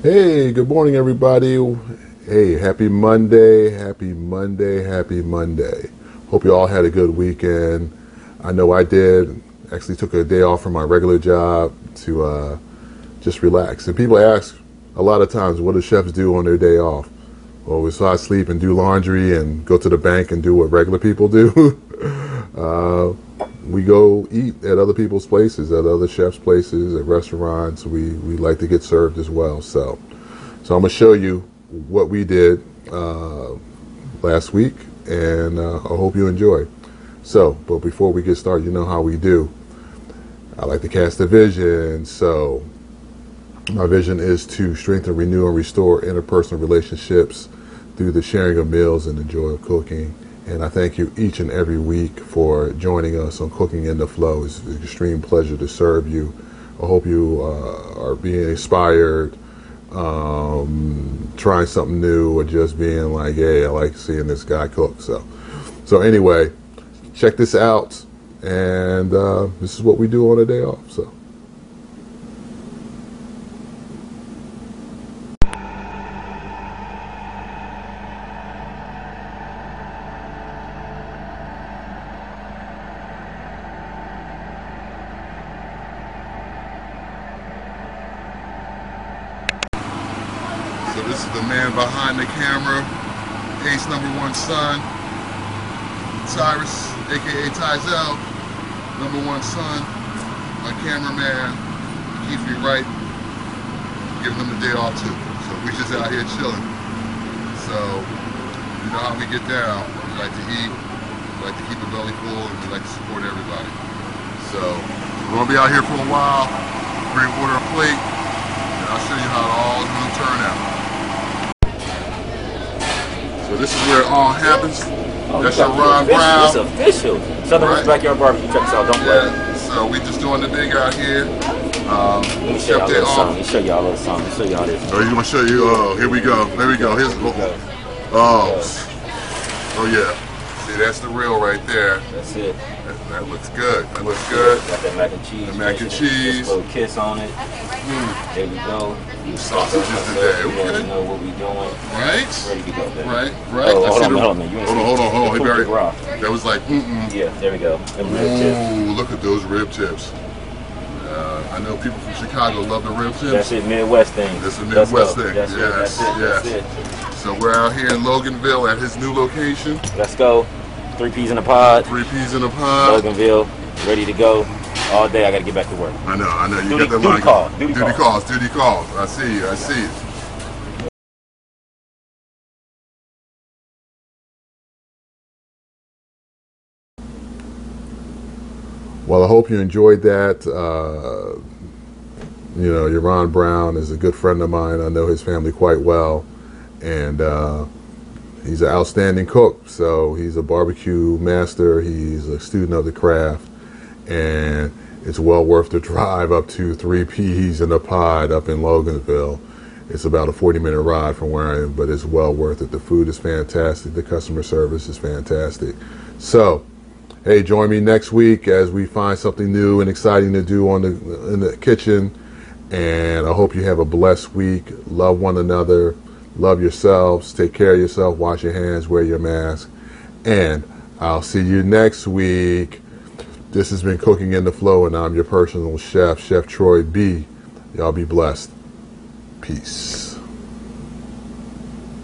Hey, good morning, everybody. Hey, happy Monday, happy Monday, happy Monday. Hope you all had a good weekend. I know I did. Actually, took a day off from my regular job to uh, just relax. And people ask a lot of times, what do chefs do on their day off? Well, we saw sleep and do laundry and go to the bank and do what regular people do. uh, we go eat at other people's places, at other chefs' places, at restaurants. We, we like to get served as well. So, so I'm gonna show you what we did uh, last week, and uh, I hope you enjoy. So, but before we get started, you know how we do. I like to cast a vision. So, my vision is to strengthen, renew, and restore interpersonal relationships through the sharing of meals and the joy of cooking. And I thank you each and every week for joining us on Cooking in the Flow. It's an extreme pleasure to serve you. I hope you uh, are being inspired, um, trying something new, or just being like, "Hey, I like seeing this guy cook." So, so anyway, check this out, and uh, this is what we do on a day off. So. This is the man behind the camera, Ace number one son, Cyrus, aka Tyzel, number one son, my cameraman, keeps me right, giving them the day off too. So we just out here chilling. So you know how we get down. We like to eat, we like to keep the belly full, and we like to support everybody. So we're gonna be out here for a while. Bring order a plate, and I'll show you how it all is gonna turn out. So this is where it all happens. Oh, That's you your got- Ron it's Brown. official. It's official. Southern Roots Right. Backyard Barbecue. Check this out. Don't play. Yeah, so we just doing the thing out here. Um, Let me show y'all a Day little off. something. Let me show y'all a little something. Let me show y'all this. Oh, you want to show you? Oh, here we go. Here we go. Here's oh, oh yeah. See, that's the real right there. That's it. That, that looks good. That looks good. Got that mac and cheese. The mac and Just cheese. a little kiss on it. There we go. Sausages today. You already Okay. know what we doing. Right. Ready to go, baby. Right. Right. Oh, hold on, the- hold on, man. You Hold on. Hold on. Hold on. He the very. cookie raw. That was like. Mm-mm. Yeah, there we go. Them rib tips. Ooh, look at those rib tips. Uh, I know people from Chicago love the rib tips. That's it, Midwest thing. That's a Let's Midwest thing. That's it. Yes, That's it. yes. That's it. So we're out here in Loganville at his new location. Let's go. Three peas in a pod. Three peas in a pod. Loganville, ready to go. All day, I gotta get back to work. I know, I know. You Duty- got the duty line. call, duty duty call. calls. Duty calls. I see you. I see you. Well, I hope you enjoyed that. Uh, you know, Yaron Brown is a good friend of mine. I know his family quite well, and uh, he's an outstanding cook. So he's a barbecue master. He's a student of the craft, and it's well worth the drive up to Three Peas in a Pod up in Loganville. It's about a 40 minute ride from where I am, but it's well worth it. The food is fantastic. The customer service is fantastic. So, hey, join me next week as we find something new and exciting to do on the in the kitchen. And I hope you have a blessed week. Love one another. Love yourselves. Take care of yourself. Wash your hands. Wear your mask. And I'll see you next week. This has been Cooking in the Flow, and I'm your personal chef, Chef Troy B. Y'all be blessed. Peace.